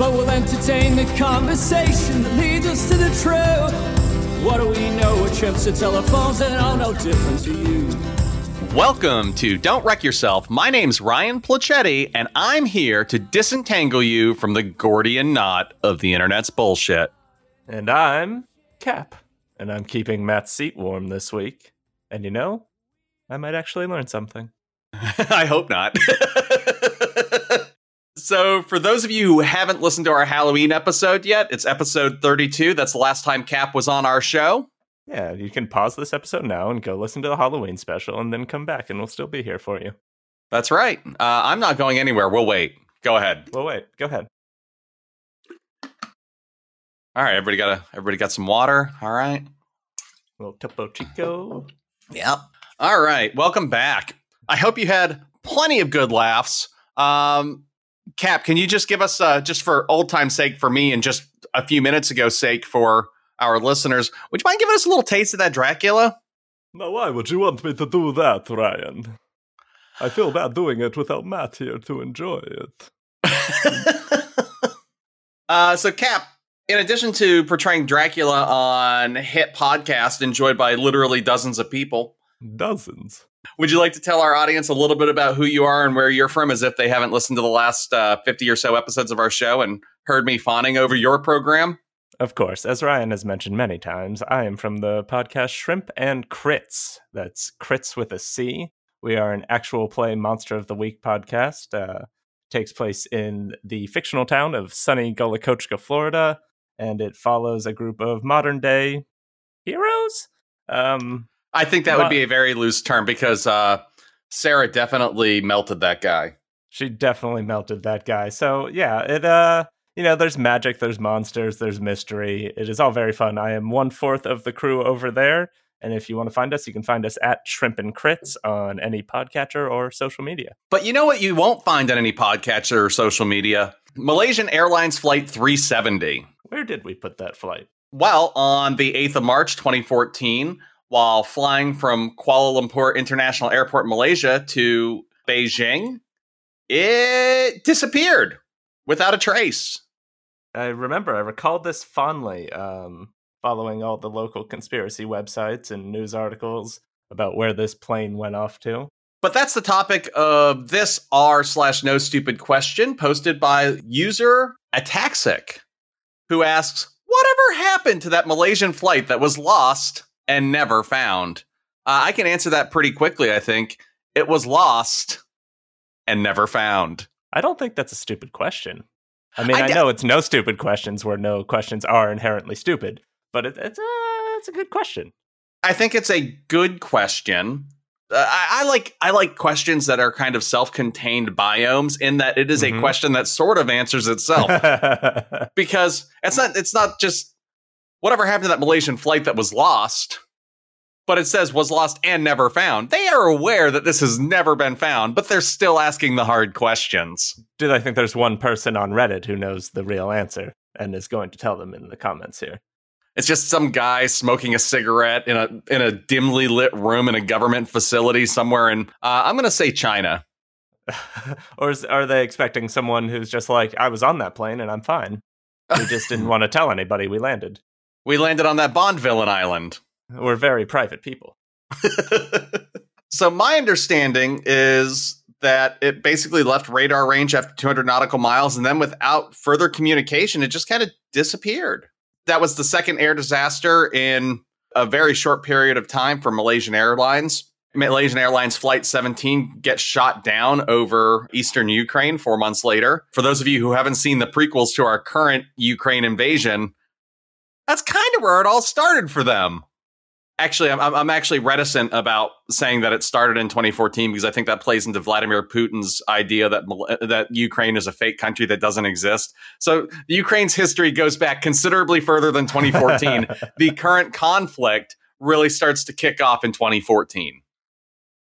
But we'll entertain the conversation that leads us to the truth. What do we know? We're trips to telephones and all no different to you. Welcome to Don't Wreck Yourself. My name's Ryan Placetti, and I'm here to disentangle you from the Gordian knot of the internet's bullshit. And I'm Cap, and I'm keeping Matt's seat warm this week. And you know, I might actually learn something. I hope not. so, for those of you who haven't listened to our Halloween episode yet, it's episode 32. That's the last time Cap was on our show. Yeah, you can pause this episode now and go listen to the Halloween special and then come back and we'll still be here for you. That's right. Uh, I'm not going anywhere. We'll wait. Go ahead. We'll wait, go ahead. All right, everybody got a everybody got some water. All right. A little Topo Chico. Yep. All right. Welcome back. I hope you had plenty of good laughs. Um, Cap, can you just give us, uh, just for old time's sake for me and just a few minutes ago sake for our listeners, would you mind giving us a little taste of that Dracula? Now, why would you want me to do that, Ryan? I feel bad doing it without Matt here to enjoy it. uh, so, Cap, in addition to portraying Dracula on hit podcast enjoyed by literally dozens of people, dozens. Would you like to tell our audience a little bit about who you are and where you're from, as if they haven't listened to the last uh, 50 or so episodes of our show and heard me fawning over your program? Of course, as Ryan has mentioned many times, I am from the podcast Shrimp and Crits. That's Crits with a C. We are an actual play Monster of the Week podcast. Uh, takes place in the fictional town of sunny Gullah Florida, and it follows a group of modern day heroes. Um, I think that would be a very loose term because uh, Sarah definitely melted that guy. She definitely melted that guy. So yeah, it uh you know, there's magic, there's monsters, there's mystery. It is all very fun. I am one fourth of the crew over there. And if you want to find us, you can find us at Shrimp and Crits on any podcatcher or social media. But you know what you won't find on any podcatcher or social media? Malaysian Airlines Flight 370. Where did we put that flight? Well, on the 8th of March, 2014, while flying from Kuala Lumpur International Airport, Malaysia to Beijing, it disappeared without a trace. I remember, I recalled this fondly, um, following all the local conspiracy websites and news articles about where this plane went off to. But that's the topic of this r slash no stupid question posted by user Ataxic, who asks, Whatever happened to that Malaysian flight that was lost and never found? Uh, I can answer that pretty quickly, I think. It was lost and never found. I don't think that's a stupid question. I mean, I, I know it's no stupid questions where no questions are inherently stupid, but it, it's a it's a good question. I think it's a good question. Uh, I, I, like I like questions that are kind of self-contained biomes in that it is mm-hmm. a question that sort of answers itself because it's not it's not just whatever happened to that Malaysian flight that was lost but it says was lost and never found. They are aware that this has never been found, but they're still asking the hard questions. Do they think there's one person on Reddit who knows the real answer and is going to tell them in the comments here? It's just some guy smoking a cigarette in a in a dimly lit room in a government facility somewhere in uh, I'm going to say China. or is, are they expecting someone who's just like I was on that plane and I'm fine? We just didn't want to tell anybody we landed. We landed on that Bond villain island. We're very private people. so my understanding is that it basically left radar range after 200 nautical miles and then without further communication it just kind of disappeared. That was the second air disaster in a very short period of time for Malaysian Airlines. Malaysian Airlines Flight 17 gets shot down over eastern Ukraine four months later. For those of you who haven't seen the prequels to our current Ukraine invasion, that's kind of where it all started for them. Actually, I'm, I'm actually reticent about saying that it started in 2014 because I think that plays into Vladimir Putin's idea that that Ukraine is a fake country that doesn't exist. So Ukraine's history goes back considerably further than 2014. the current conflict really starts to kick off in 2014.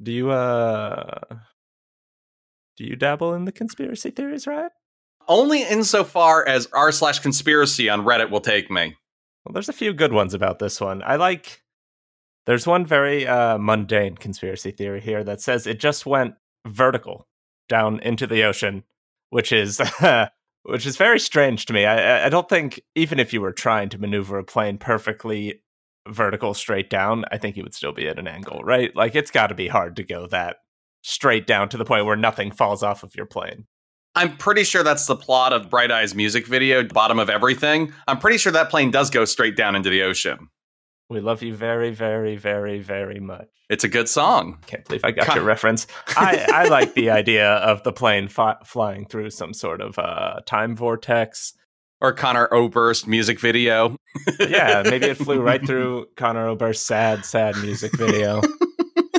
Do you uh do you dabble in the conspiracy theories, right? Only insofar as r slash conspiracy on Reddit will take me. Well, there's a few good ones about this one. I like there's one very uh, mundane conspiracy theory here that says it just went vertical down into the ocean, which is which is very strange to me. I, I don't think even if you were trying to maneuver a plane perfectly vertical straight down, I think you would still be at an angle, right? Like it's got to be hard to go that straight down to the point where nothing falls off of your plane. I'm pretty sure that's the plot of Bright Eyes music video, Bottom of Everything. I'm pretty sure that plane does go straight down into the ocean. We love you very, very, very, very much. It's a good song. Can't believe I got Con- your reference. I, I like the idea of the plane fi- flying through some sort of uh, time vortex. Or Conor Oberst music video. yeah, maybe it flew right through Conor Oberst's sad, sad music video.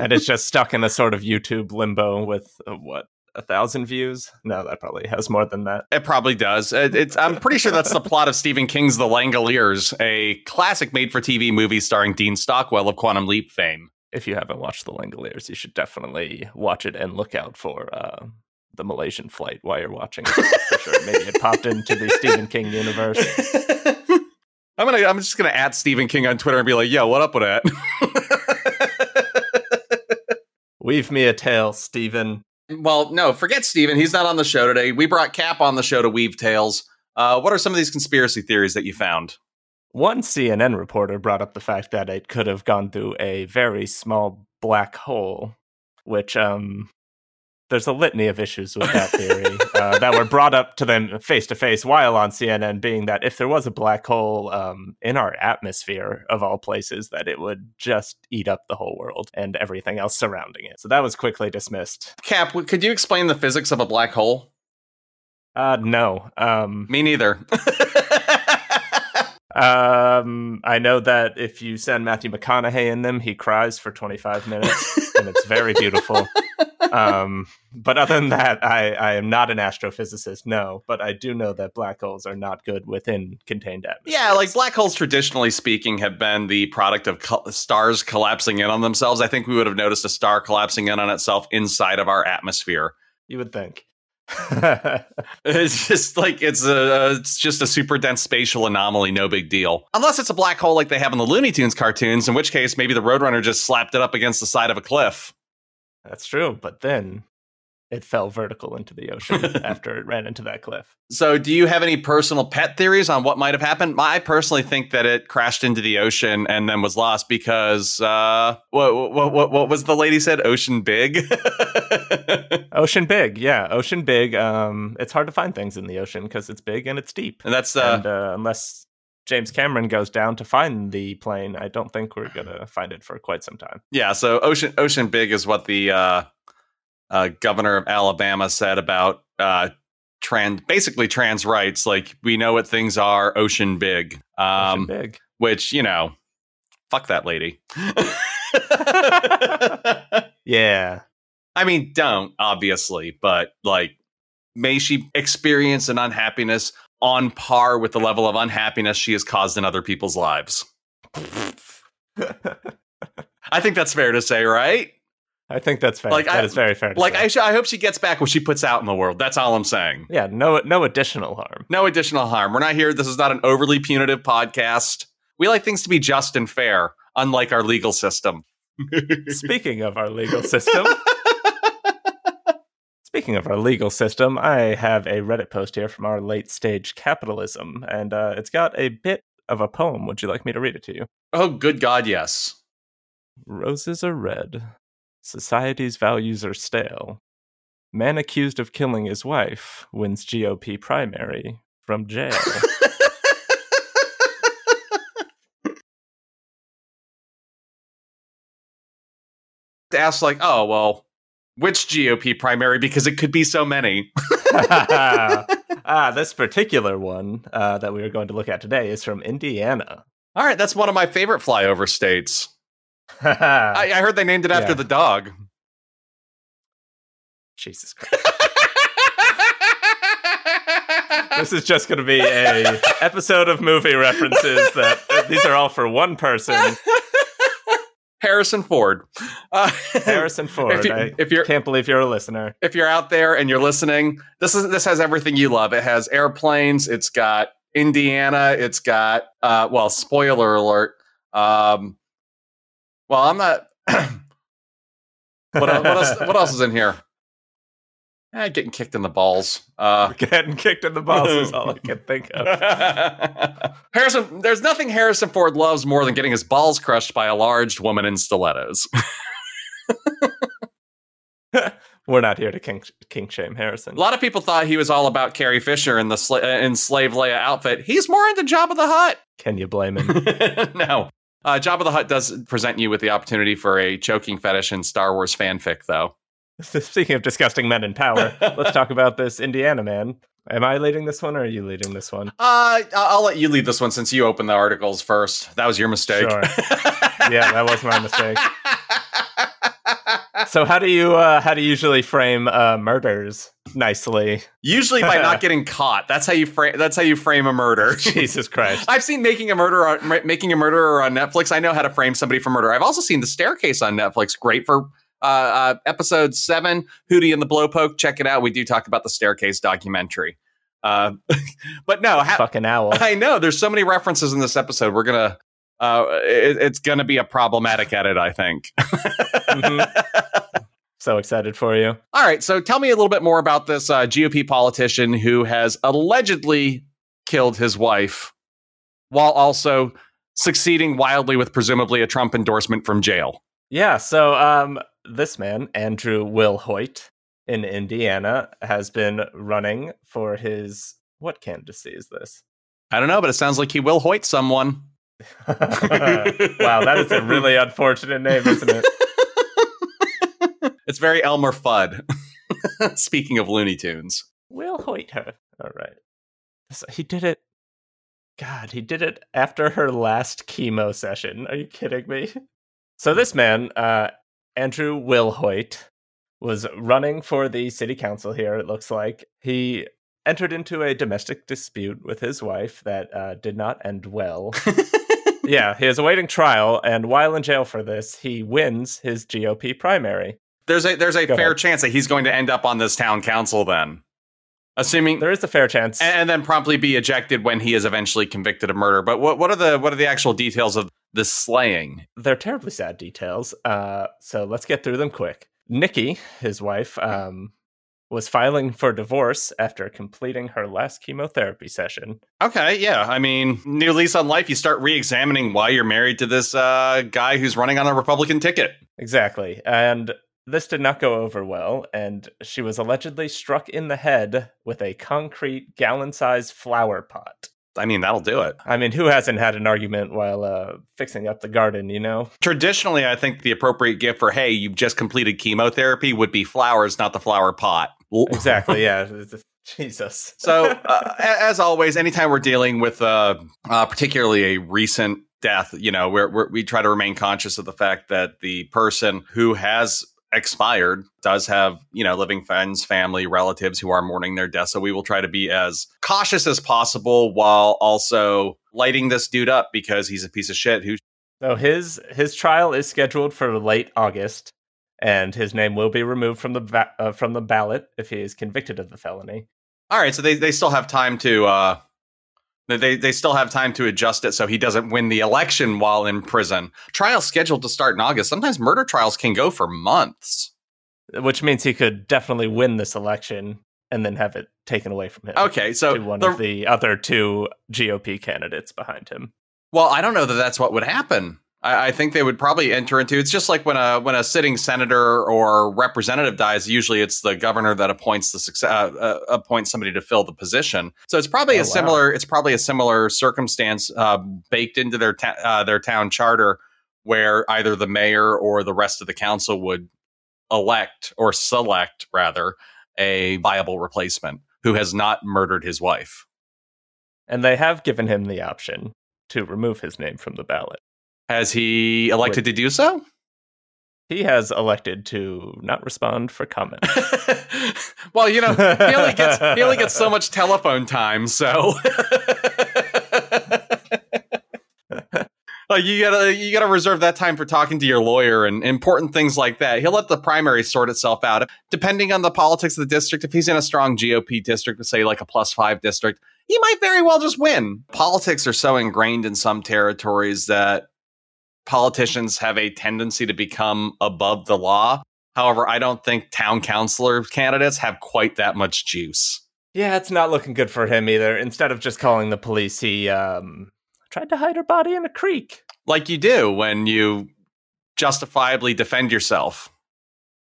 and it's just stuck in a sort of YouTube limbo with uh, what a thousand views. No, that probably has more than that. It probably does. It, it's. I'm pretty sure that's the plot of Stephen King's The Langoliers, a classic made-for-TV movie starring Dean Stockwell of Quantum Leap fame. If you haven't watched The Langoliers, you should definitely watch it and look out for uh, the Malaysian flight while you're watching it. for sure, maybe it popped into the Stephen King universe. I'm gonna. I'm just gonna add Stephen King on Twitter and be like, "Yo, what up with that?" Weave me a tale, Stephen. Well, no, forget Steven. He's not on the show today. We brought Cap on the show to weave tales. Uh, what are some of these conspiracy theories that you found? One CNN reporter brought up the fact that it could have gone through a very small black hole, which um, there's a litany of issues with that theory uh, that were brought up to them face to face while on CNN, being that if there was a black hole um, in our atmosphere of all places, that it would just eat up the whole world and everything else surrounding it. So that was quickly dismissed. Cap, could you explain the physics of a black hole? Uh, no. Um, Me neither. um, I know that if you send Matthew McConaughey in them, he cries for 25 minutes, and it's very beautiful um, but other than that, I, I am not an astrophysicist, no, but I do know that black holes are not good within contained atmosphere. Yeah, like black holes, traditionally speaking, have been the product of co- stars collapsing in on themselves. I think we would have noticed a star collapsing in on itself inside of our atmosphere. You would think. it's just like it's a it's just a super dense spatial anomaly, no big deal. Unless it's a black hole like they have in the Looney Tunes cartoons, in which case maybe the Roadrunner just slapped it up against the side of a cliff. That's true, but then it fell vertical into the ocean after it ran into that cliff. So, do you have any personal pet theories on what might have happened? I personally think that it crashed into the ocean and then was lost because uh, what, what what what was the lady said? Ocean big. ocean big, yeah, ocean big. Um, it's hard to find things in the ocean because it's big and it's deep, and that's uh, and, uh, unless James Cameron goes down to find the plane, I don't think we're gonna find it for quite some time. Yeah, so Ocean Ocean Big is what the uh, uh, governor of Alabama said about uh, trans, basically trans rights. Like we know what things are, Ocean Big. Um, ocean big. Which you know, fuck that lady. yeah. I mean, don't obviously, but like, may she experience an unhappiness on par with the level of unhappiness she has caused in other people's lives. I think that's fair to say, right? I think that's fair. Like, that I, is very fair. like, I, sh- I hope she gets back what she puts out in the world. That's all I'm saying. Yeah, no, no additional harm. No additional harm. We're not here. This is not an overly punitive podcast. We like things to be just and fair, unlike our legal system. Speaking of our legal system, Speaking of our legal system, I have a Reddit post here from our late stage capitalism, and uh, it's got a bit of a poem. Would you like me to read it to you? Oh, good God, yes. Roses are red. Society's values are stale. Man accused of killing his wife wins GOP primary from jail. Ask like, oh well, which GOP primary because it could be so many. ah, this particular one uh, that we are going to look at today is from Indiana. All right, that's one of my favorite flyover states. I, I heard they named it after Yeah. the dog. Jesus Christ. This is just going to be a episode of movie references that uh, these are all for one person, Harrison Ford. Uh, Harrison Ford. If, you, I if you're can't believe you're a listener. if you're out there and you're listening, this is this has everything you love. It has airplanes. It's got Indiana. It's got uh, well, spoiler alert. Um, well, I'm not. what, what else? What else is in here? Eh, getting kicked in the balls. Uh, Getting kicked in the balls is all I can think of. Harrison, there's nothing Harrison Ford loves more than getting his balls crushed by a large woman in stilettos. We're not here to kink, kink shame Harrison. A lot of people thought he was all about Carrie Fisher in the sla- in Slave Leia outfit. He's more into Jabba the Hutt. Can you blame him? no. Uh, Jabba the Hutt does present you with the opportunity for a choking fetish in Star Wars fanfic, though. Speaking of disgusting men in power, let's talk about this Indiana man. Am I leading this one or are you leading this one? Uh, I'll let you lead this one since you opened the articles first. That was your mistake. Sure. Yeah, that was my mistake. So how do you uh, how do you usually frame uh, murders nicely? Usually by not getting caught. That's how you frame. That's how you frame a murder. Jesus Christ! I've seen making a murder on making a murderer on Netflix. I know how to frame somebody for murder. I've also seen the staircase on Netflix. Great for uh, uh, episode seven, Hootie and the Blowpoke. Check it out. We do talk about the staircase documentary. Uh, but no, ha- Fucking owl. I know there's so many references in this episode. We're gonna. Uh, it, it's gonna be a problematic edit, I think. Mhm. So excited for you. All right, so tell me a little bit more about this uh, GOP politician who has allegedly killed his wife while also succeeding wildly with presumably a Trump endorsement from jail. Yeah. So um, this man, Andrew Wilhoite, in Indiana, has been running for his what candidacy is this? I don't know, but it sounds like he will Hoyt someone. wow, that is a really unfortunate name, isn't it? It's very Elmer Fudd. Speaking of Looney Tunes. Will Hoyt her. All right. So he did it. God, he did it after her last chemo session. Are you kidding me? So this man, uh, Andrew Wilhoite, was running for the city council here. It looks like he entered into a domestic dispute with his wife that uh, did not end well. yeah, he is awaiting trial, and while in jail for this, he wins his GOP primary. There's a there's a Go fair ahead. chance that he's going to end up on this town council then. Assuming There is a fair chance. and, and then promptly be ejected when he is eventually convicted of murder. But what what are the what are the actual details of this slaying? they're terribly sad details. Uh, so let's get through them quick. Nikki, his wife, um, was filing for divorce after completing her last chemotherapy session. Okay, yeah. I mean, new lease on life. You start re-examining why you're married to this uh, guy who's running on a Republican ticket. Exactly. And this did not go over well, and she was allegedly struck in the head with a concrete gallon sized flower pot. I mean, that'll do it. I mean, who hasn't had an argument while uh, fixing up the garden, you know? Traditionally, I think the appropriate gift for "Hey, you've just completed chemotherapy" would be flowers, not the flower pot. Exactly, yeah. Jesus. So, uh, as always, anytime we're dealing with uh, uh, particularly a recent death, you know, we're, we're, we try to remain conscious of the fact that the person who has expired does have, you know, living friends, family, relatives who are mourning their death. So we will try to be as cautious as possible while also lighting this dude up because he's a piece of shit who So his his trial is scheduled for late August, and his name will be removed from the va- uh, from the ballot if he is convicted of the felony. All right, so they, they still have time to uh they they still have time to adjust it so he doesn't win the election while in prison. Trial scheduled to start in August. Sometimes murder trials can go for months. Which means he could definitely win this election and then have it taken away from him. Okay, so to one the- of the other two GOP candidates behind him. well, I don't know that that's what would happen. I, I think they would probably enter into. It's just like when a when a sitting senator or representative dies. Usually, it's the governor that appoints the success, uh, uh, appoints somebody to fill the position. So it's probably Oh, a wow. similar. It's probably a similar circumstance uh, baked into their ta- uh, their town charter, where either the mayor or the rest of the council would elect or select rather a viable replacement who has not murdered his wife. And they have given him the option to remove his name from the ballot. Has he elected to do so? He has elected to not respond for comment. well, you know, he only gets he only gets so much telephone time, so like you gotta you gotta reserve that time for talking to your lawyer and important things like that. He'll let the primary sort itself out. Depending on the politics of the district, if he's in a strong GOP district, say like a plus five district, he might very well just win. Politics are so ingrained in some territories that politicians have a tendency to become above the law. However, I don't think town councilor candidates have quite that much juice. Yeah, it's not looking good for him either. Instead of just calling the police, he um, tried to hide her body in a creek. Like you do when you justifiably defend yourself.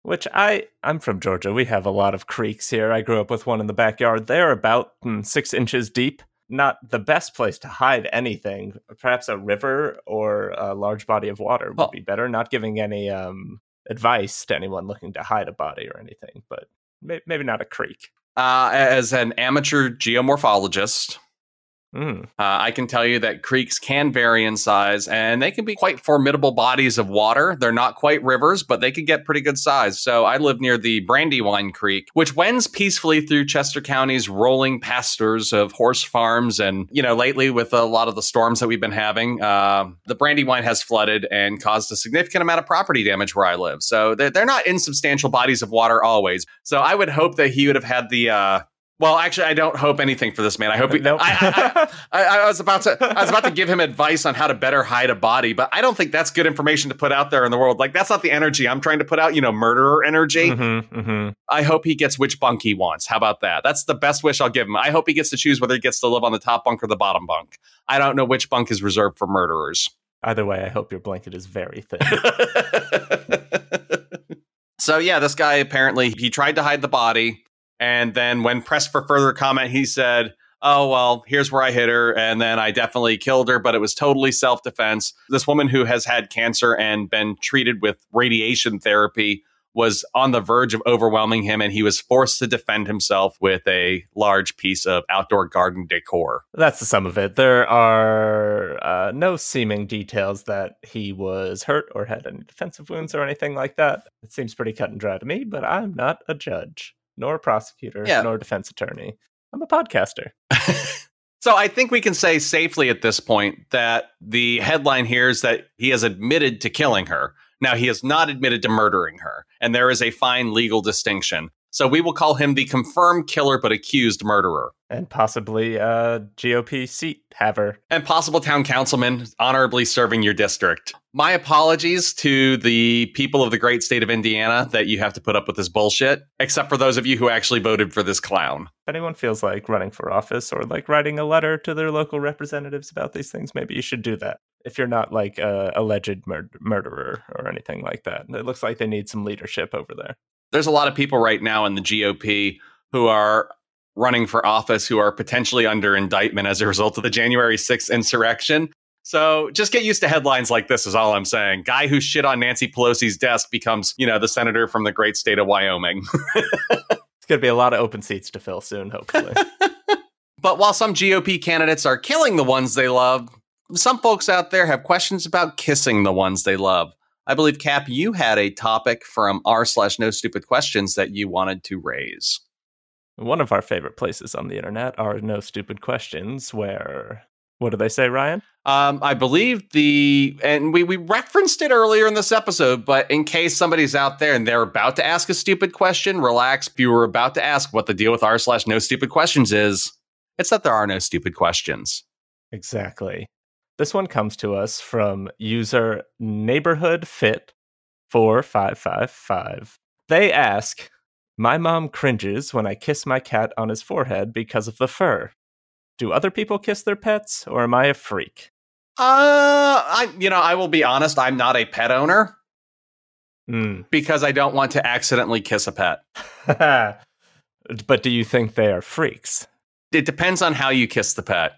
Which I, I'm from Georgia. We have a lot of creeks here. I grew up with one in the backyard. They're about mm, six inches deep not the best place to hide anything. Perhaps a river or a large body of water would be better. Not giving any um, advice to anyone looking to hide a body or anything, but may- maybe not a creek. Uh, as an amateur geomorphologist, Mm. Uh, I can tell you that creeks can vary in size and they can be quite formidable bodies of water. They're not quite rivers, but they can get pretty good size. So I live near the Brandywine Creek, which wends peacefully through Chester County's rolling pastures of horse farms. And, you know, lately with a lot of the storms that we've been having, uh, the Brandywine has flooded and caused a significant amount of property damage where I live. So they're, they're not insubstantial bodies of water always. So I would hope that he would have had the, uh, well, actually, I don't hope anything for this man. I hope he, nope. I, I, I, I, was about to I was about to give him advice on how to better hide a body, but I don't think that's good information to put out there in the world. Like that's not the energy I'm trying to put out. You know, murderer energy. Mm-hmm, mm-hmm. I hope he gets which bunk he wants. How about that? That's the best wish I'll give him. I hope he gets to choose whether he gets to live on the top bunk or the bottom bunk. I don't know which bunk is reserved for murderers. Either way, I hope your blanket is very thin. so yeah, this guy apparently he tried to hide the body and then when pressed for further comment, he said, Oh, well, here's where I hit her. And then I definitely killed her, but it was totally self defense. This woman who has had cancer and been treated with radiation therapy was on the verge of overwhelming him, and he was forced to defend himself with a large piece of outdoor garden decor. That's the sum of it. There are uh, no seeming details that he was hurt or had any defensive wounds or anything like that. It seems pretty cut and dry to me, but I'm not a judge nor a prosecutor, yeah. nor a defense attorney. I'm a podcaster. so I think we can say safely at this point that the headline here is that he has admitted to killing her. Now, he has not admitted to murdering her, and there is a fine legal distinction. So we will call him the confirmed killer but accused murderer. And possibly a GOP seat haver. And possible town councilman honorably serving your district. My apologies to the people of the great state of Indiana that you have to put up with this bullshit, except for those of you who actually voted for this clown. If anyone feels like running for office or like writing a letter to their local representatives about these things, maybe you should do that. If you're not like a alleged mur- murderer or anything like that, it looks like they need some leadership over there there's a lot of people right now in the GOP who are running for office who are potentially under indictment as a result of the January 6th insurrection. So just get used to headlines like this is all I'm saying. Guy who shit on Nancy Pelosi's desk becomes, you know, the senator from the great state of Wyoming. it's going to be a lot of open seats to fill soon, hopefully. but while some GOP candidates are killing the ones they love, some folks out there have questions about kissing the ones they love. I believe, Cap, you had a topic from r slash no stupid questions that you wanted to raise. One of our favorite places on the internet are no stupid questions, where what do they say, Ryan? Um, I believe the and we we referenced it earlier in this episode, but in case somebody's out there and they're about to ask a stupid question, relax. If you were about to ask what the deal with r slash no stupid questions is, it's that there are no stupid questions. Exactly. This one comes to us from user neighborhood fit 4555. They ask, My mom cringes when I kiss my cat on his forehead because of the fur. Do other people kiss their pets or am I a freak? Uh, I you know, I will be honest, I'm not a pet owner. Mm. Because I don't want to accidentally kiss a pet. but do you think they are freaks? It depends on how you kiss the pet.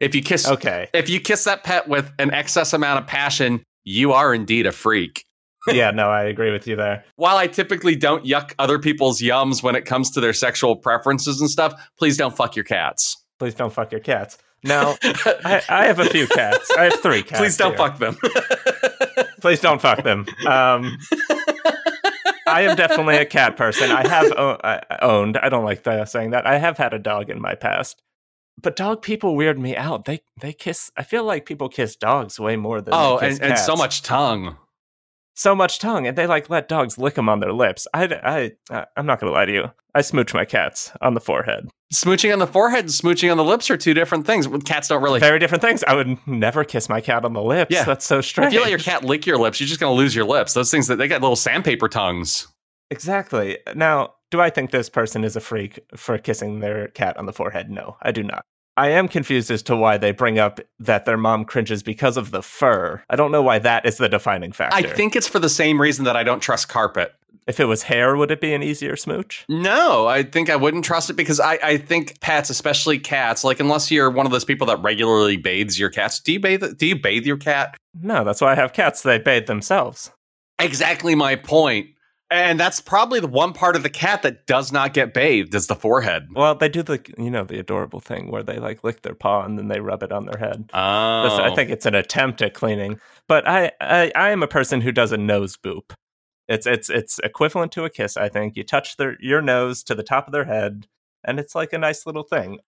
If you kiss okay, if you kiss that pet with an excess amount of passion, you are indeed a freak. yeah, no, I agree with you there. While I typically don't yuck other people's yums when it comes to their sexual preferences and stuff, please don't fuck your cats. Please don't fuck your cats. Now, I, I have a few cats. I have three cats. Please don't here. fuck them. Please don't fuck them. Um, I am definitely a cat person. I have o- I- owned. I don't like the, saying that. I have had a dog in my past, but dog people weird me out. They they kiss. I feel like people kiss dogs way more than oh, they kiss and, and so much tongue. so much tongue, and they like let dogs lick them on their lips. I I I'm not gonna lie to you. I smooch my cats on the forehead. Smooching on the forehead and smooching on the lips are two different things. Cats don't really. Very different things. I would never kiss my cat on the lips. Yeah. that's so strange. If you let your cat lick your lips, you're just going to lose your lips. Those things that they got little sandpaper tongues. Exactly. Now, do I think this person is a freak for kissing their cat on the forehead? No, I do not. I am confused as to why they bring up that their mom cringes because of the fur. I don't know why that is the defining factor. I think it's for the same reason that I don't trust carpet. if it was hair, would it be an easier smooch? No, I think I wouldn't trust it because I, I think pets, especially cats, like unless you're one of those people that regularly bathes your cats. Do you bathe? Do you bathe your cat? No, that's why I have cats. They bathe themselves. Exactly my point. And that's probably the one part of the cat that does not get bathed is the forehead. Well, they do the you know the adorable thing where they like lick their paw and then they rub it on their head. Oh, That's- I think it's an attempt at cleaning, but I, I I am a person who does a nose boop. It's it's it's equivalent to a kiss. I think you touch their your nose to the top of their head, and it's like a nice little thing.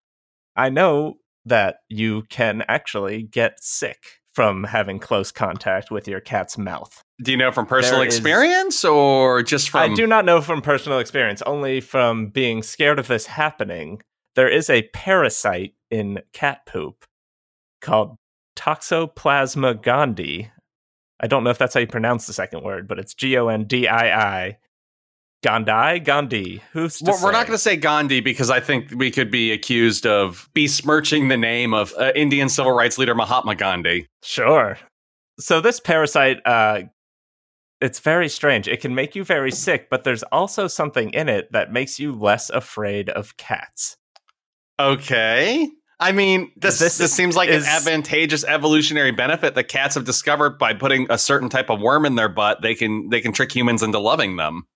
I know that you can actually get sick from having close contact with your cat's mouth. Do you know from personal There is- experience or just from? I do not know from personal experience, only from being scared of this happening. There is a parasite in cat poop called Toxoplasma gondii. I don't know if that's how you pronounce the second word, but it's G O N D I I. Gandhi, Gandhi. Who's to Well, we're not going to say Gandhi because I think we could be accused of besmirching the name of uh, Indian civil rights leader Mahatma Gandhi. Sure. So this parasite, uh, it's very strange. It can make you very sick, but there's also something in it that makes you less afraid of cats. Okay. I mean, this This this, seems like is- an advantageous evolutionary benefit that cats have discovered by putting a certain type of worm in their butt. They can they can trick humans into loving them.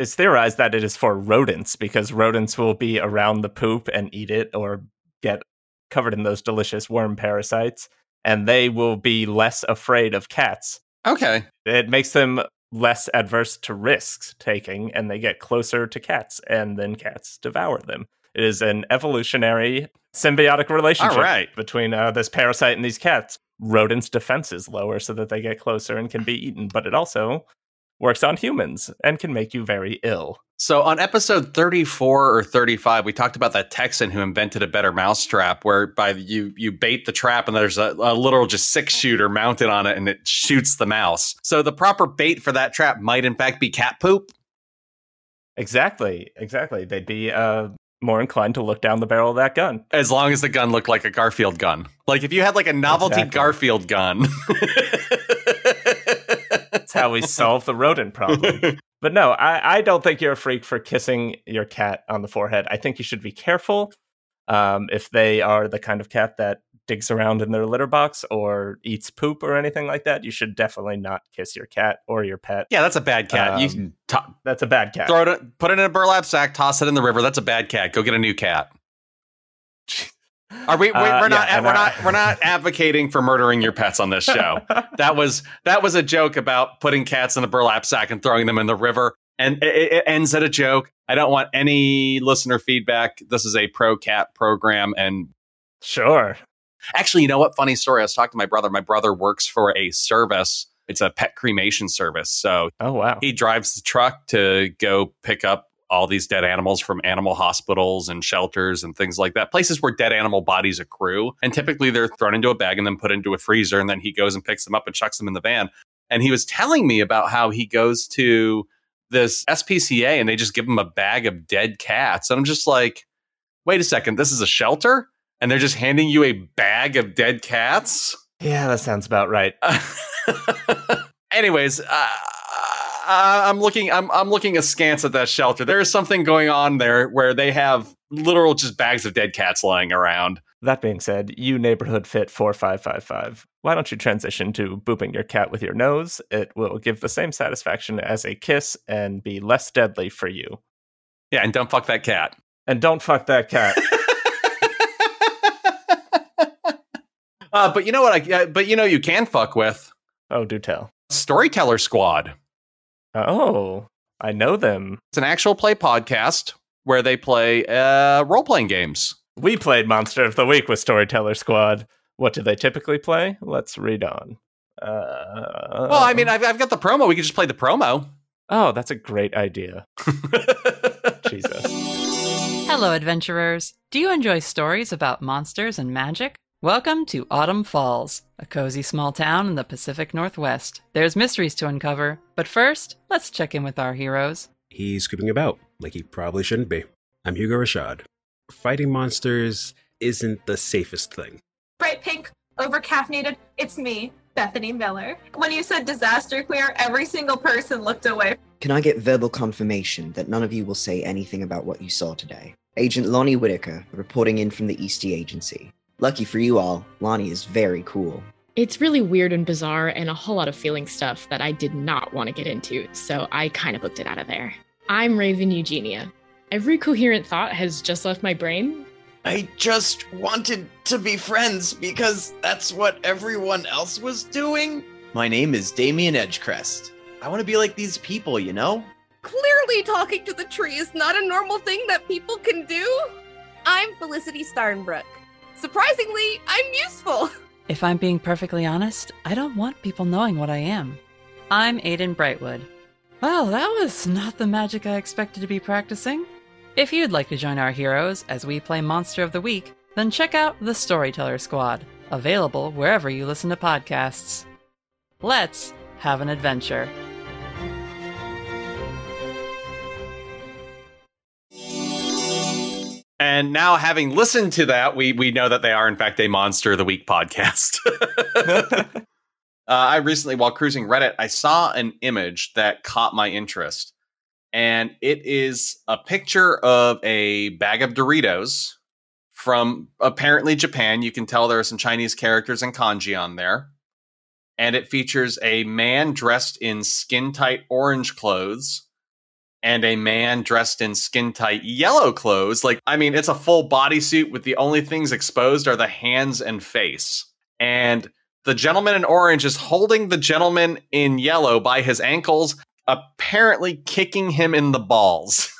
It's theorized that it is for rodents because rodents will be around the poop and eat it or get covered in those delicious worm parasites, and they will be less afraid of cats. Okay. It makes them less adverse to risks taking, and they get closer to cats, and then cats devour them. It is an evolutionary symbiotic relationship right. between uh, this parasite and these cats. Rodents' defenses lower so that they get closer and can be eaten, but it also works on humans and can make you very ill. So on episode 34 or 35, we talked about that Texan who invented a better mousetrap whereby you you bait the trap and there's a, a literal just six shooter mounted on it and it shoots the mouse. So the proper bait for that trap might in fact be cat poop. Exactly, exactly. They'd be uh, more inclined to look down the barrel of that gun. As long as the gun looked like a Garfield gun. Like if you had like a novelty Exactly. Garfield gun. That's how we solve the rodent problem. But no, I, I don't think you're a freak for kissing your cat on the forehead. I think you should be careful um, if they are the kind of cat that digs around in their litter box or eats poop or anything like that. You should definitely not kiss your cat or your pet. yeah, that's a bad cat. you Um, can to- That's a bad cat. throw it put it in a burlap sack, toss it in the river. That's a bad cat. Go get a new cat. Are we? we Uh, we're not. yeah, we're I- not. We're not advocating for murdering your pets on this show. that was that was a joke about putting cats in a burlap sack and throwing them in the river, and it, it ends at a joke. I don't want any listener feedback. This is a pro cat program, and sure. actually, you know what? Funny story. I was talking to my brother. My brother works for a service. It's a pet cremation service. So Oh, wow. he drives the truck to go pick up all these dead animals from animal hospitals and shelters and things like that places where dead animal bodies accrue. And typically they're thrown into a bag and then put into a freezer and then he goes and picks them up and chucks them in the van. And he was telling me about how he goes to this SPCA and they just give him a bag of dead cats. And I'm just like wait a second this is a shelter? And they're just handing you a bag of dead cats? Yeah, that sounds about right. Anyways, uh, I'm looking. I'm I'm looking askance at that shelter. There is something going on there where they have literal just bags of dead cats lying around. That being said, you neighborhood fit 4555. Why don't you transition to booping your cat with your nose? It will give the same satisfaction as a kiss and be less deadly for you. Yeah, and don't fuck that cat. And don't fuck that cat. Uh, but you know what? I uh, but you know you can fuck with Oh, do tell. Storyteller Squad. Oh, I know them. It's an actual play podcast where they play uh, role playing games. We played Monster of the Week with Storyteller Squad. What do they typically play? Let's read on. Uh, Well, I mean, I've, I've got the promo. We could just play the promo. oh, that's a great idea. Jesus. Hello, adventurers. Do you enjoy stories about monsters and magic? Welcome to Autumn Falls, a cozy small town in the Pacific Northwest. There's mysteries to uncover, but first, let's check in with our heroes. He's scooping about like he probably shouldn't be. I'm Hugo Rashad. Fighting monsters isn't the safest thing. bright pink, over caffeinated. It's me, Bethany Miller. When you said disaster queer, every single person looked away. Can I get verbal confirmation that none of you will say anything about what you saw today? Agent Lonnie Whitaker, reporting in from the Eastie Agency. Lucky for you all, Lonnie is very cool. It's really weird and bizarre and a whole lot of feeling stuff that I did not want to get into, so I kind of booked it out of there. I'm Raven Eugenia. Every coherent thought has just left my brain. I just wanted to be friends because that's what everyone else was doing. My name is Damien Edgecrest. I want to be like these people, you know? Clearly, talking to the tree is not a normal thing that people can do. I'm Felicity Starnbrook. Surprisingly, I'm useful. If I'm being perfectly honest, I don't want people knowing what I am. I'm Aiden Brightwood. Well, that was not the magic I expected to be practicing. If you'd like to join our heroes as we play Monster of the Week, then check out the Storyteller Squad, available wherever you listen to podcasts. Let's have an adventure. And now, having listened to that, we we know that they are in fact a Monster of the Week podcast. uh, I recently, while cruising Reddit, I saw an image that caught my interest, and it is a picture of a bag of Doritos from apparently Japan. You can tell there are some Chinese characters and kanji on there, and it features a man dressed in skin tight orange clothes and a man dressed in skin tight yellow clothes. Like, I mean, it's a full bodysuit with the only things exposed are the hands and face. And the gentleman in orange is holding the gentleman in yellow by his ankles, apparently kicking him in the balls.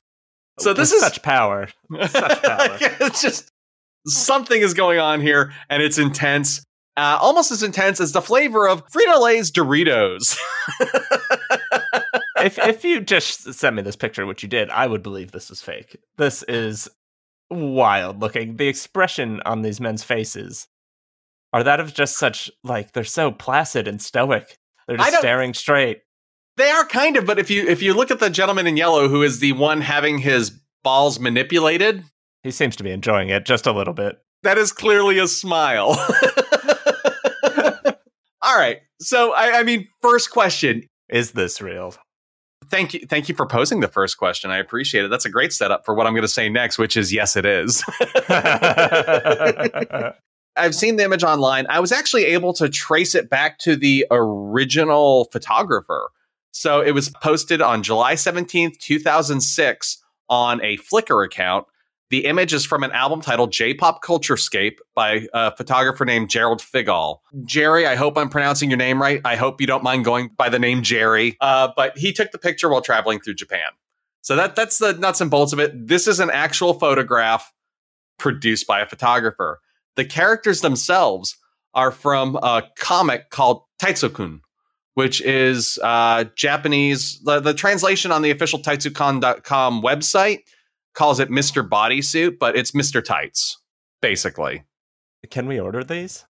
So this is such power. Such power. It's just something is going on here, and it's intense. Uh, almost as intense as the flavor of Frito Lay's Doritos. if if you just sent me this picture, which you did, I would believe this is fake. This is wild looking. The expression on these men's faces are that of just such like they're so placid and stoic. They're just staring straight. They are kind of, but if you if you look at the gentleman in yellow who is the one having his balls manipulated, He seems to be enjoying it just a little bit. that is clearly a smile. All right. So I, I mean, first question. Is this real? Thank you, thank you for posing the first question. I appreciate it. That's a great setup for what I'm going to say next, which is yes, it is. I've seen the image online. I was actually able to trace it back to the original photographer. So it was posted on July 17th, 2006 on a Flickr account. The image is from an album titled J-Pop Culturescape by a photographer named Gerald Figall. Jerry, I hope I'm pronouncing your name right. I hope you don't mind going by the name Jerry. Uh, but he took the picture while traveling through Japan. So that that's the nuts and bolts of it. This is an actual photograph produced by a photographer. The characters themselves are from a comic called Taitsukun, which is uh, Japanese. The, the translation on the official Taitsukun.com website calls it Mr. Bodysuit, but it's Mr. Tights, basically. Can we order these?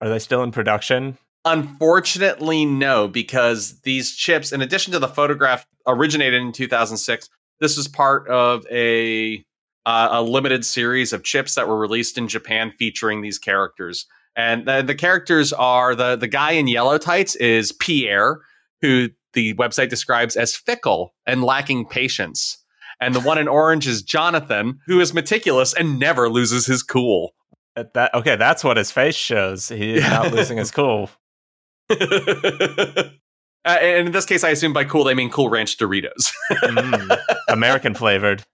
Are they still in production? Unfortunately, no, because these chips, in addition to the photograph, originated in 2006. This was part of a uh, a limited series of chips that were released in Japan featuring these characters. And the, the characters are the the guy in yellow tights is Pierre, who the website describes as fickle and lacking patience. And the one in orange is Jonathan, who is meticulous and never loses his cool. At that okay, that's what his face shows. He is not losing his cool. Uh, and in this case, I assume by cool they mean Cool Ranch Doritos. Mm, American flavored.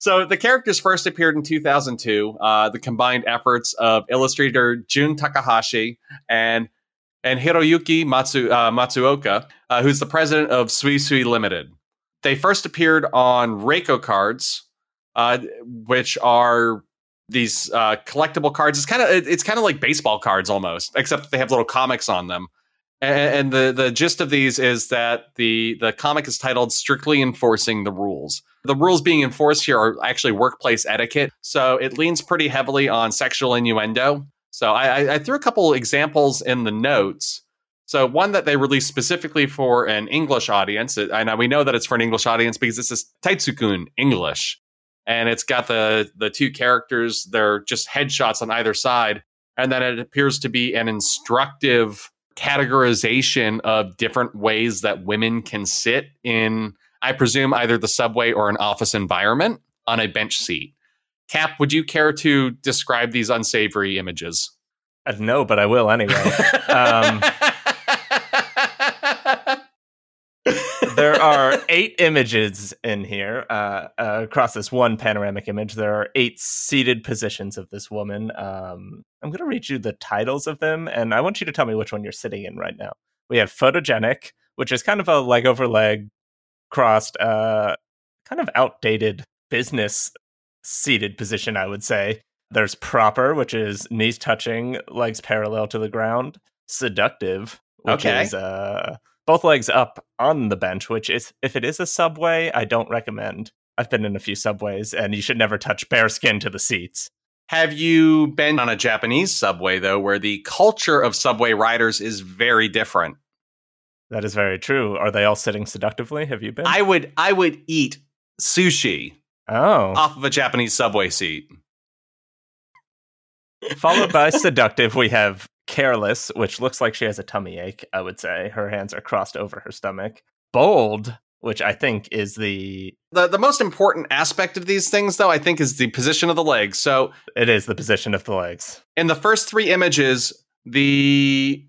So the characters first appeared in 2002. Uh, the combined efforts of illustrator Jun Takahashi and and Hiroyuki Matsu, uh, Matsuoka, uh, who's the president of Sui Sui Limited. They first appeared on Reiko cards, uh, which are these uh, collectible cards. It's kind of it's kind of like baseball cards almost, except they have little comics on them. And, and the the gist of these is that the the comic is titled "Strictly Enforcing the Rules." The rules being enforced here are actually workplace etiquette, so it leans pretty heavily on sexual innuendo. So I, I threw a couple examples in the notes. So one that they released specifically for an English audience, and we know that it's for an English audience because this is Taitsukun English, and it's got the the two characters. They're just headshots on either side, and then it appears to be an instructive categorization of different ways that women can sit in, I presume, either the subway or an office environment on a bench seat. Cap, would you care to describe these unsavory images? Uh, no, but I will anyway. um, there are eight images in here uh, uh, across this one panoramic image. There are eight seated positions of this woman. Um, I'm going to read you the titles of them, and I want you to tell me which one you're sitting in right now. We have photogenic, which is kind of a leg over leg crossed, uh, kind of outdated business seated position, I would say. There's proper, which is knees touching, legs parallel to the ground. Seductive, which Okay. is uh, both legs up on the bench, which is, if it is a subway, I don't recommend. I've been in a few subways, and you should never touch bare skin to the seats. Have you been on a Japanese subway though, where the culture of subway riders is very different? That is very true. Are they all sitting seductively? Have you been? I would I would eat sushi oh, off of a Japanese subway seat. Followed by seductive, we have careless, which looks like she has a tummy ache, I would say. Her hands are crossed over her stomach. Bold, which I think is the The the most important aspect of these things though, I think, is the position of the legs. So it is the position of the legs. in the first three images, the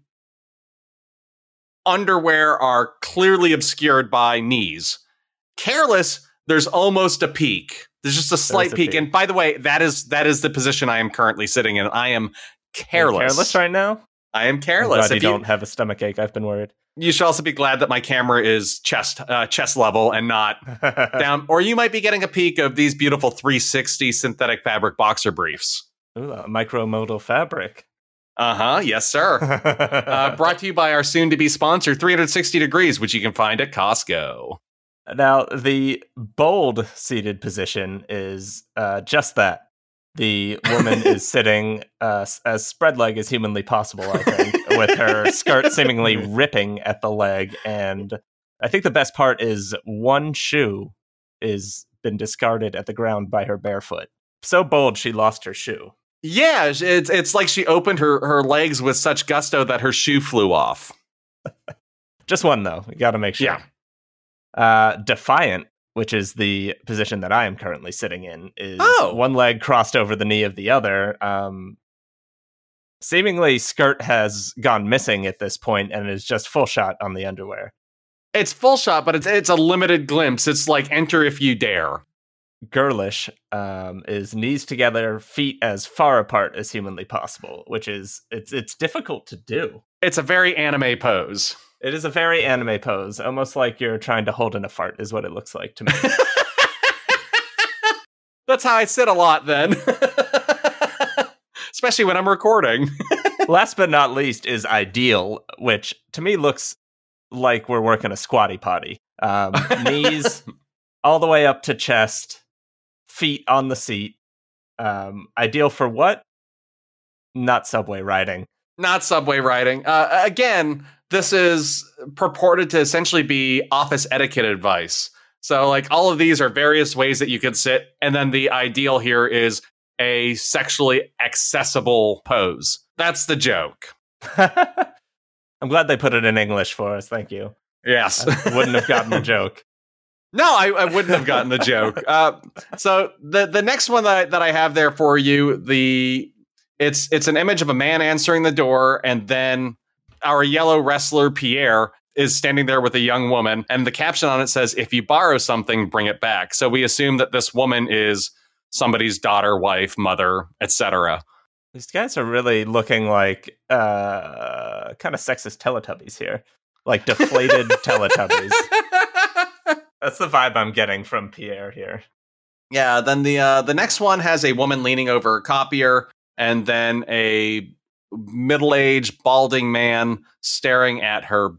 underwear are clearly obscured by knees. Careless, there's almost a peak. There's just a slight a peak. peak. And by the way, that is that is the position I am currently sitting in. I am careless. Careless right now? I am I'm careless. you If you, don't have a stomach ache. I've been worried. you should also be glad that my camera is chest uh, chest level and not down. Or you might be getting a peek of these beautiful 360 synthetic fabric boxer briefs. Ooh, a micromodal fabric. Uh huh. Yes, sir. uh, brought to you by our soon to be sponsor, 360 Degrees, which you can find at Costco. Now, the bold seated position is uh, just that. The woman is sitting uh, as spread leg as humanly possible, I think, with her skirt seemingly ripping at the leg. And I think the best part is one shoe is been discarded at the ground by her barefoot. So bold, she lost her shoe. Yeah, it's it's like she opened her her legs with such gusto that her shoe flew off. Just one, though. You got to make sure. Yeah. Uh, defiant, which is the position that I am currently sitting in, is Oh. one leg crossed over the knee of the other. Um, seemingly, skirt has gone missing at this point and is just full shot on the underwear. It's full shot, but it's it's a limited glimpse. It's like enter if you dare. Girlish um, is knees together, feet as far apart as humanly possible, which is it's it's difficult to do. It's a very anime pose. It is a very anime pose, almost like you're trying to hold in a fart, is what it looks like to me. That's how I sit a lot then. Especially when I'm recording. Last but not least is ideal, which to me looks like we're working a squatty potty. Um, knees all the way up to chest, feet on the seat. Um, ideal for what? Not subway riding. Not subway riding. Uh, again, this is purported to essentially be office etiquette advice. So, like, all of these are various ways that you could sit. And then the ideal here is a sexually accessible pose. That's the joke. I'm glad they put it in English for us. Thank you. Yes. I wouldn't have gotten the joke. No, I, I wouldn't have gotten the joke. Uh, so the the next one that I, that I have there for you, the it's it's an image of a man answering the door, and then our yellow wrestler Pierre is standing there with a young woman, and the caption on it says, If you borrow something, bring it back. So we assume that this woman is somebody's daughter, wife, mother, etc. These guys are really looking like uh, kind of sexist Teletubbies here, like deflated Teletubbies. That's the vibe I'm getting from Pierre here. Yeah, then the uh, the next one has a woman leaning over a copier, and then a middle aged balding man staring at her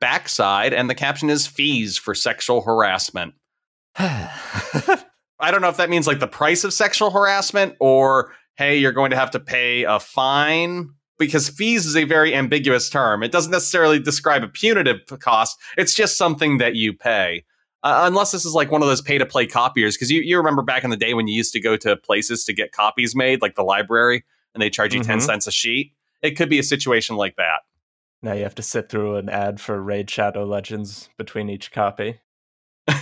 backside, and the caption is fees for sexual harassment. I don't know if that means like the price of sexual harassment or hey, you're going to have to pay a fine because fees is a very ambiguous term. It doesn't necessarily describe a punitive cost. It's just something that you pay. Uh, unless this is like one of those pay to play copiers, because you, you remember back in the day when you used to go to places to get copies made, like the library, and they charge you Mhm. 10 cents a sheet. It could be a situation like that. Now you have to sit through an ad for Raid Shadow Legends between each copy.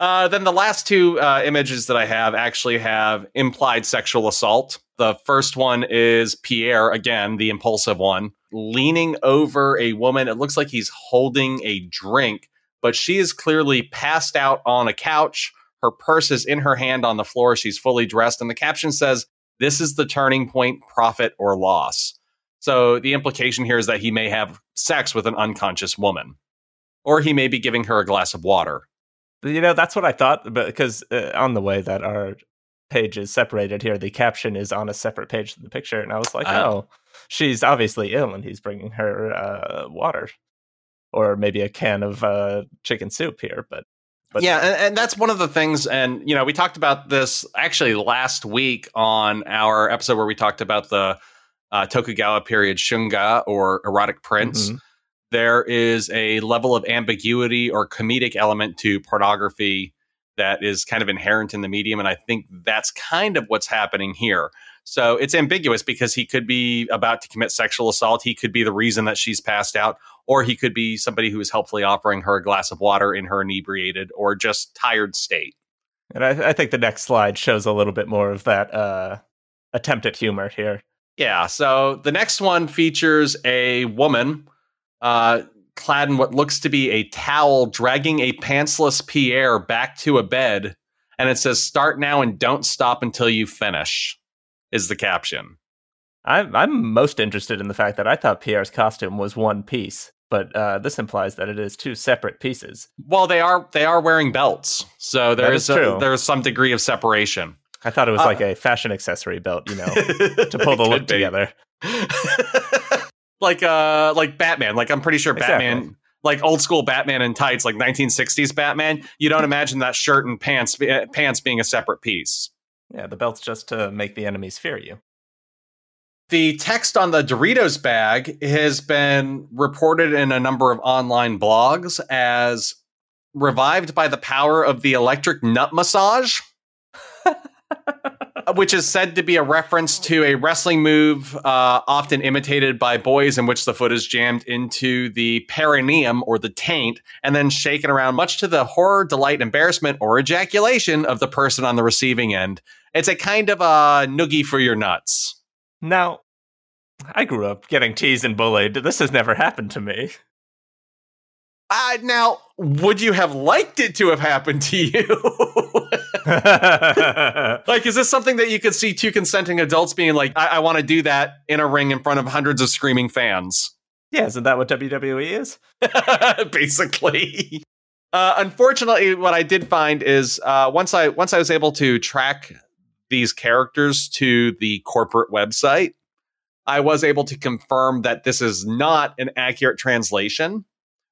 Uh, then the last two uh, images that I have actually have implied sexual assault. The first one is Pierre, again, the impulsive one, leaning over a woman. It looks like he's holding a drink, but she is clearly passed out on a couch. Her purse is in her hand on the floor. She's fully dressed. And the caption says, This is the turning point, profit or loss. So the implication here is that he may have sex with an unconscious woman, or he may be giving her a glass of water. You know, that's what I thought, but because uh, on the way that our page is separated here, the caption is on a separate page of the picture, and I was like, Oh. oh, she's obviously ill, and he's bringing her uh, water, or maybe a can of uh, chicken soup here. But, but yeah, and, and that's one of the things. And you know, we talked about this actually last week on our episode where we talked about the uh, Tokugawa period shunga or erotic prints. Mhm. There is a level of ambiguity or comedic element to pornography that is kind of inherent in the medium, and I think that's kind of what's happening here. So it's ambiguous because he could be about to commit sexual assault. He could be the reason that she's passed out, or he could be somebody who is helpfully offering her a glass of water in her inebriated or just tired state. and I, I think the next slide shows a little bit more of that uh, attempt at humor here. Yeah. So the next one features a woman uh, clad in what looks to be a towel, dragging a pantsless Pierre back to a bed. And it says, Start now and don't stop until you finish, is the caption. I'm I'm most interested in the fact that I thought Pierre's costume was one piece, but uh, this implies that it is two separate pieces. Well, they are they are wearing belts, so there is is a, there's some degree of separation. I thought it was Uh, like a fashion accessory belt, you know, to pull the look be. together. like uh like Batman. Like I'm pretty sure Exactly. Batman like old school Batman in tights, like 1960s Batman. You don't imagine that shirt and pants uh, pants being a separate piece. Yeah, the belt's just to make the enemies fear you. The text on the Doritos bag has been reported in a number of online blogs as revived by the power of the electric nut massage. Which is said to be a reference to a wrestling move uh, often imitated by boys in which the foot is jammed into the perineum or the taint and then shaken around, much to the horror, delight, embarrassment, or ejaculation of the person on the receiving end. It's a kind of a noogie for your nuts. Now, I grew up getting teased and bullied. This has never happened to me. Uh, now, would you have liked it to have happened to you? like, is this something that you could see two consenting adults being like, I, I want to do that in a ring in front of hundreds of screaming fans? Yeah, isn't that what WWE is? Basically. Uh, unfortunately, what I did find is uh, once I once I was able to track these characters to the corporate website, I was able to confirm that this is not an accurate translation.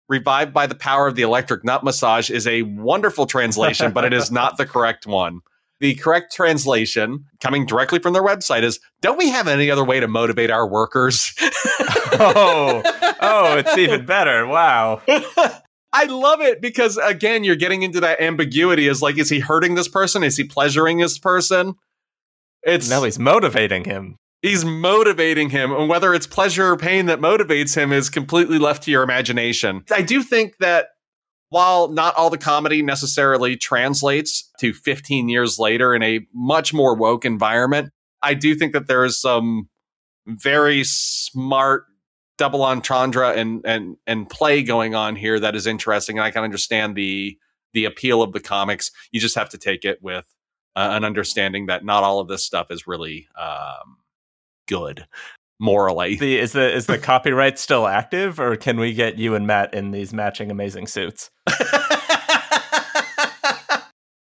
Revived by the power of the electric nut massage is a wonderful translation, but it is not the correct one. The correct translation, coming directly from their website, is Don't we have any other way to motivate our workers? oh, oh, it's even better. Wow. I love it because, again, you're getting into that ambiguity is like, is he hurting this person? Is he pleasuring this person? It's No, he's motivating him. He's motivating him and whether it's pleasure or pain that motivates him is completely left to your imagination i do think that while not all the comedy necessarily translates to 15 years later in a much more woke environment i do think that there is some very smart double entendre and and and play going on here that is interesting, and I can understand the the appeal of the comics. You just have to take it with uh, an understanding that not all of this stuff is really um, good morally. The, is the is the copyright still active, or can we get you and Matt in these matching amazing suits?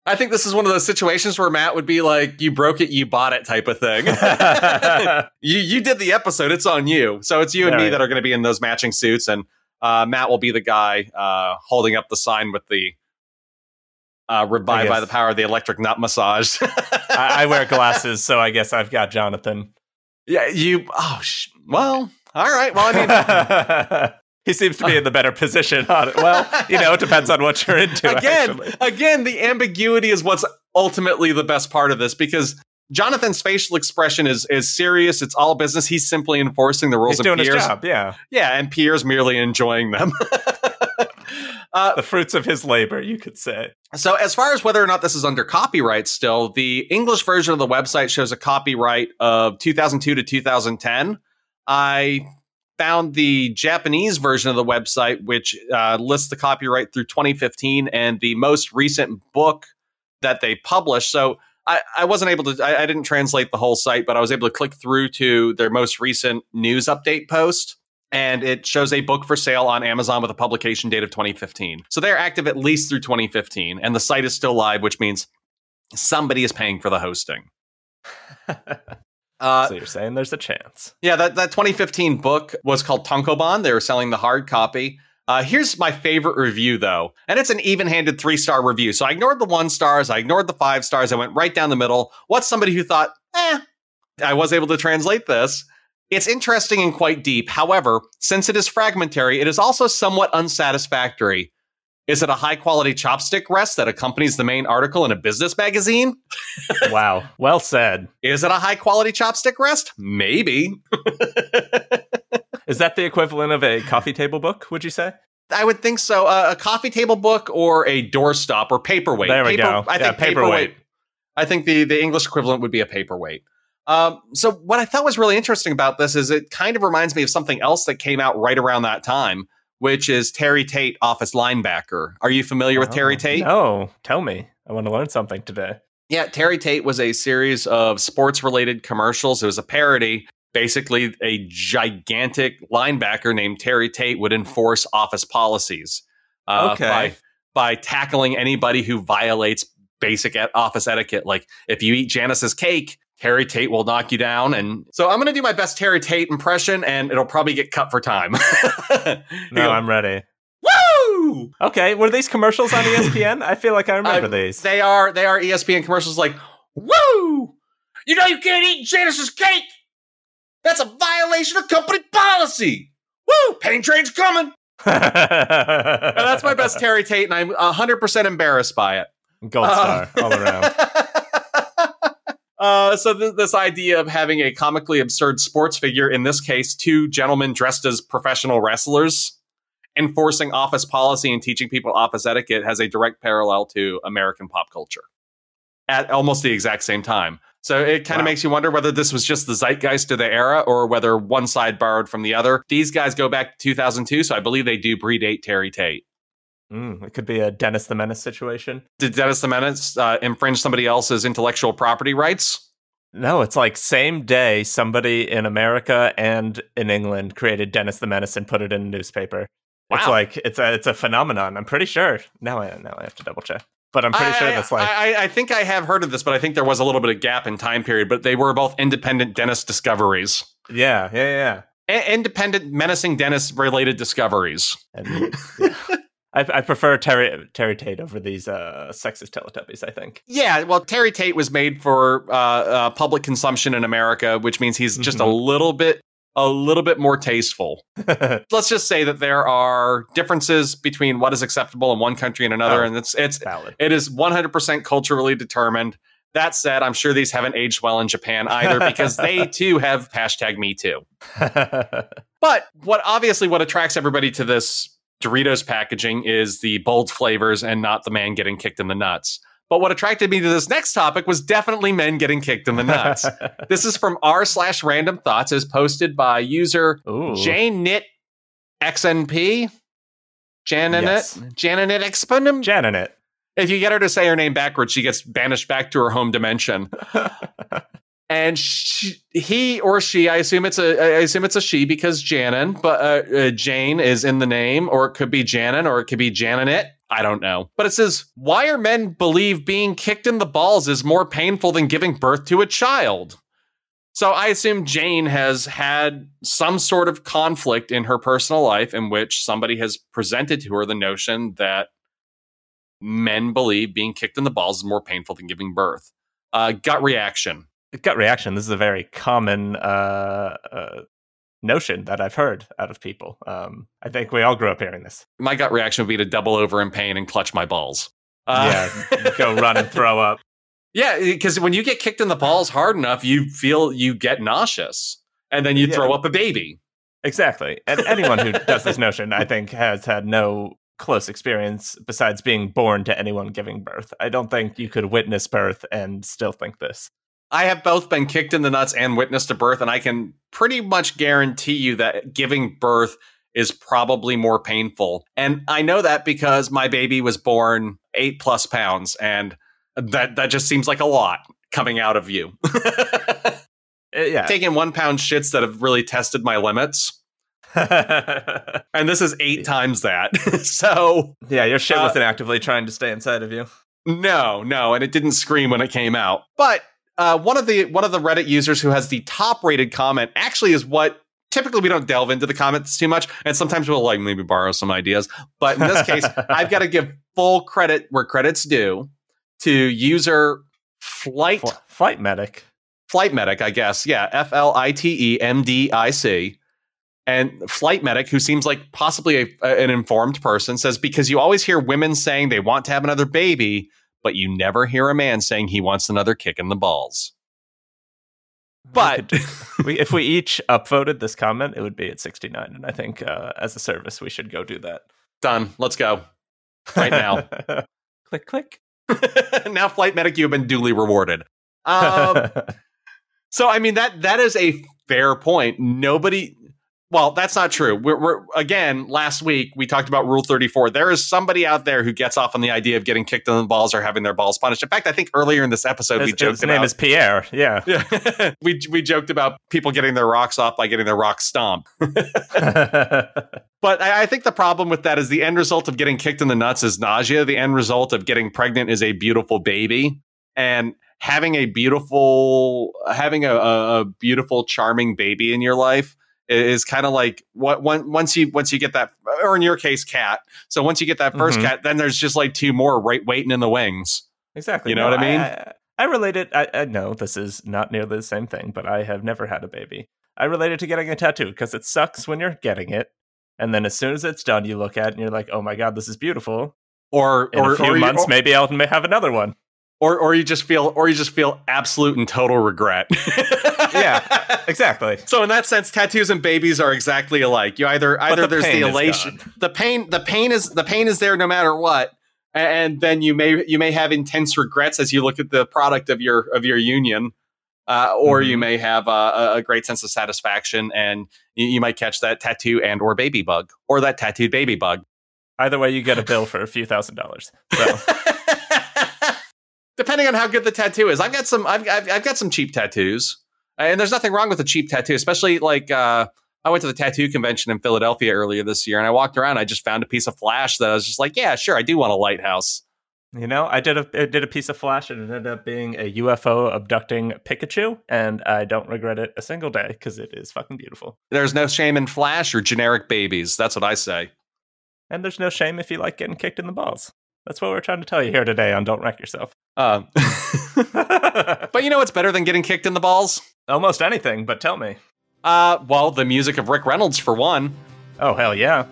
I think this is one of those situations where Matt would be like, "You broke it, you bought it," type of thing. you you did the episode; it's on you. So it's you and All me right. that are going to be in those matching suits, and uh, Matt will be the guy uh, holding up the sign with the uh, "Revived by the power of the electric nut massage." I, I wear glasses, so I guess I've got Jonathan. Yeah, you. Oh, sh- well, all right. Well, I mean, he seems to be in the better position on it. Well, you know, it depends on what you're into. again, actually. again, the ambiguity is what's ultimately the best part of this because Jonathan's facial expression is is serious. It's all business. He's simply enforcing the rules. he's doing his Pierre's- job. Yeah, Yeah, and Pierre's merely enjoying them. uh, the fruits of his labor, you could say. so, as far as whether or not this is under copyright still, the English version of the website shows a copyright of 2002 to 2010. I found the Japanese version of the website, which uh, lists the copyright through 2015 and the most recent book that they published. So, I, I wasn't able to, I, I didn't translate the whole site, but I was able to click through to their most recent news update post. And it shows a book for sale on Amazon with a publication date of 2015. So they're active at least through 2015, and the site is still live, which means somebody is paying for the hosting. Uh, so you're saying there's a chance. yeah, that, that 2015 book was called Tonkobon. They were selling the hard copy. Uh, here's my favorite review, though, and it's an even-handed three-star review. So I ignored the one stars, I ignored the five stars, I went right down the middle. What's somebody who thought, eh? I was able to translate this. It's interesting and quite deep. However, since it is fragmentary, it is also somewhat unsatisfactory. Is it a high-quality chopstick rest that accompanies the main article in a business magazine? wow, well said. Is it a high-quality chopstick rest? Maybe. Is that the equivalent of a coffee table book? Would you say? I would think so. Uh, a coffee table book or a doorstop or paperweight. There we Paper- go. I Yeah, think paperweight. paperweight. I think the, the English equivalent would be a paperweight. Um, so what I thought was really interesting about this is it kind of reminds me of something else that came out right around that time, which is Terry Tate, Office Linebacker. Are you familiar with Terry Oh, Tate? No, tell me. I want to learn something today. Yeah, Terry Tate was a series of sports related commercials. It was a parody. Basically, a gigantic linebacker named Terry Tate would enforce office policies uh, Okay. by, by tackling anybody who violates basic office etiquette. Like if you eat Janice's cake, Terry Tate will knock you down. And so I'm going to do my best Terry Tate impression, and it'll probably get cut for time. No, I'm ready. Woo! Okay, were these commercials on ESPN? I feel like I remember Uh, these. They are they are ESPN commercials like, woo! You know you can't eat Janice's cake. That's a violation of company policy. Woo! Pain train's coming. That's my best Terry Tate, and I'm 100% embarrassed by it. Gold star all around. Uh, so th- this idea of having a comically absurd sports figure, in this case, two gentlemen dressed as professional wrestlers, enforcing office policy and teaching people office etiquette, has a direct parallel to American pop culture at almost the exact same time. So it kind of Wow. makes you wonder whether this was just the zeitgeist of the era or whether one side borrowed from the other. These guys go back to 2002, so I believe they do predate Terry Tate. Mm, it could be a Dennis the Menace situation. Did Dennis the Menace uh, infringe somebody else's intellectual property rights? No, it's like same day somebody in America and in England created Dennis the Menace and put it in a newspaper. It's like it's a it's a phenomenon. I'm pretty sure. Now I now I have to double check. But I'm pretty sure that's like I, I- I think I have heard of this, but I think there was a little bit of gap in time period. But they were both independent dentist discoveries, yeah, yeah, yeah. I- independent menacing dentist related discoveries. And yeah. I, I prefer Terry Terry Tate over these uh, sexist Teletubbies. I think. Yeah, well, Terry Tate was made for uh, uh, public consumption in America, which means he's just a Mhm. little bit a little bit more tasteful. Let's just say that there are differences between what is acceptable in one country and another, Oh. and it's it's Valid. It is 100% culturally determined. That said, I'm sure these haven't aged well in Japan either because they too have hashtag me too. But what obviously what attracts everybody to this Doritos packaging is the bold flavors and not the man getting kicked in the nuts. But what attracted me to this next topic was definitely men getting kicked in the nuts. this is from r slash random thoughts as posted by user Knit XNP. Janet Yes. Janet Exponum. Janinet. If you get her to say her name backwards, she gets banished back to her home dimension. and she, he or she, I assume it's a, I assume it's a she because Janin, but uh, uh, Jane is in the name, or it could be Janin, or it could be Janinet. I don't know. But it says, why are men believe being kicked in the balls is more painful than giving birth to a child? So I assume Jane has had some sort of conflict in her personal life in which somebody has presented to her the notion that men believe being kicked in the balls is more painful than giving birth. Uh, gut reaction. Gut reaction. This is a very common uh, uh, notion that I've heard out of people. Um, I think we all grew up hearing this. My gut reaction would be to double over in pain and clutch my balls. Uh, yeah, go run and throw up. Yeah, because when you get kicked in the balls hard enough, you feel you get nauseous, and then you Yeah. throw up a baby. Exactly. And anyone who does this notion, I think, has had no close experience besides being born to anyone giving birth. I don't think you could witness birth and still think this. I have both been kicked in the nuts and witnessed a birth, and I can pretty much guarantee you that giving birth is probably more painful. And I know that because my baby was born eight plus pounds, and that that just seems like a lot coming out of you. Uh, yeah. Taking one pound shits that have really tested my limits. and this is eight times that. so yeah, your shit Uh, wasn't actively trying to stay inside of you. No, no, and it didn't scream when it came out. But uh, one of the one of the Reddit users who has the top rated comment actually is what typically we don't delve into the comments too much, and sometimes we'll like maybe borrow some ideas. But in this case, I've got to give full credit where credit's due to user flight Fl- flight medic. flight medic, I guess. Yeah, F L I T E M D I C. And flight medic, who seems like possibly a, a- an informed person, says because you always hear women saying they want to have another baby, but you never hear a man saying he wants another kick in the balls. But we, if we each upvoted this comment, it would be at 69. And I think uh, as a service, we should go do that. done. Let's go right now. click, click. now, flight medic, you have been duly rewarded. Um, So I mean that that is a fair point. Nobody well, that's not true. We're, we're again last week we talked about Rule Thirty Four. There is somebody out there who gets off on the idea of getting kicked in the balls or having their balls punished. In fact, I think earlier in this episode his, we joked his about name is Pierre. Yeah. yeah, we we joked about people getting their rocks off by getting their rocks stomped. But I, I think the problem with that is the end result of getting kicked in the nuts is nausea. The end result of getting pregnant is a beautiful baby, and having a beautiful, having a, a beautiful, charming baby in your life is kind of like what one, once you once you get that, or in your case, cat. So once you get that 1st Mhm. cat, then there's just like two more right waiting in the wings. exactly. You know what I mean? I, I relate it. I, I know this is not nearly the same thing, but I have never had a baby. I relate it to getting a tattoo because it sucks when you're getting it. And then as soon as it's done, you look at it and you're like, oh my God, this is beautiful. Or In or a few or months, or- maybe I'll may have another one. Or or you just feel or you just feel absolute and total regret. Yeah, exactly. So in that sense, tattoos and babies are exactly alike. You either either the there's the elation, the pain, the pain is the pain is there no matter what, and then you may you may have intense regrets as you look at the product of your of your union, uh, or you Mhm. may have a, a great sense of satisfaction, and you, you might catch that tattoo and or baby bug or that tattooed baby bug. Either way, you get a bill for a few thousand dollars. So Depending on how good the tattoo is, I've got some. I've, I've, I've got some cheap tattoos, and there's nothing wrong with a cheap tattoo, especially like uh, I went to the tattoo convention in Philadelphia earlier this year, and I walked around. I just found a piece of flash that I was just like, yeah, sure, I do want a lighthouse. You know, I did a I did a piece of Flash and it ended up being a UFO abducting Pikachu, and I don't regret it a single day because it is fucking beautiful. There's no shame in flash or generic babies. That's what I say. And there's no shame if you like getting kicked in the balls. That's what we're trying to tell you here today on Don't Wreck Yourself. Uh, but you know what's better than getting kicked in the balls? Almost anything, but tell me. Uh, well, the music of Rick Reynolds for one. Oh hell yeah!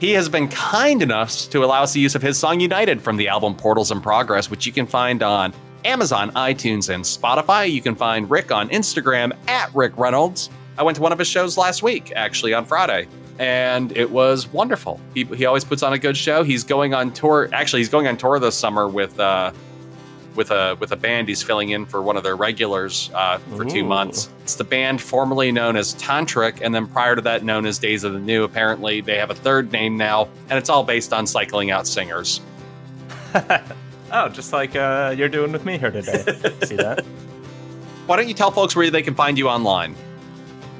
He has been kind enough to allow us the use of his song United from the album Portals in Progress, which you can find on Amazon, iTunes, and Spotify. You can find Rick on Instagram at Rick Reynolds. I went to one of his shows last week, actually, on Friday, and it was wonderful. He, he always puts on a good show. He's going on tour. Actually, he's going on tour this summer with uh, with a with a band. He's filling in for one of their regulars uh, for two months. It's the band formerly known as Tantric, and then prior to that, known as Days of the New. Apparently, they have a third name now, and it's all based on cycling out singers. oh, just like uh, you're doing with me here today. See that? Why don't you tell folks where they can find you online?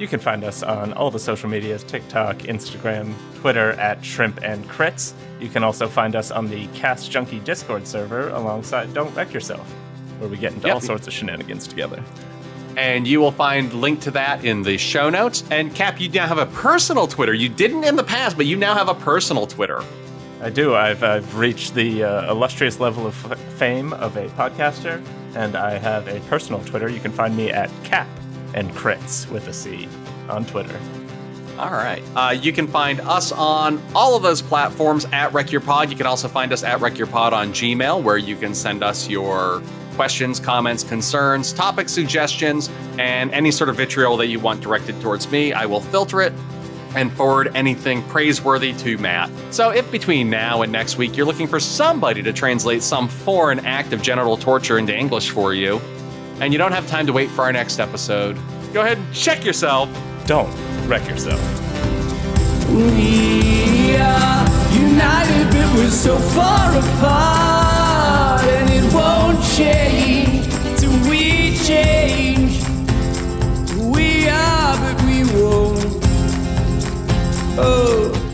You can find us on all the social medias TikTok, Instagram, Twitter at Shrimp and Crits. You can also find us on the Cast Junkie Discord server alongside Don't Wreck Yourself, where we get into Yep. all sorts of shenanigans together. And you will find link to that in the show notes. And Cap, you now have a personal Twitter. You didn't in the past, but you now have a personal Twitter. I do. I've, I've reached the uh, illustrious level of f- fame of a podcaster, and I have a personal Twitter. You can find me at Cap and Crits with a C on Twitter. All right. Uh, you can find us on all of those platforms at Wreck Your Pod. You can also find us at Wreck Your Pod on Gmail, where you can send us your questions, comments, concerns, topic suggestions, and any sort of vitriol that you want directed towards me. I will filter it and forward anything praiseworthy to Matt. So if between now and next week you're looking for somebody to translate some foreign act of genital torture into English for you, and you don't have time to wait for our next episode, go ahead and check yourself. Don't wreck yourself. We are united, but we're so far apart, and it won't change till we change. We are, but we won't. Oh.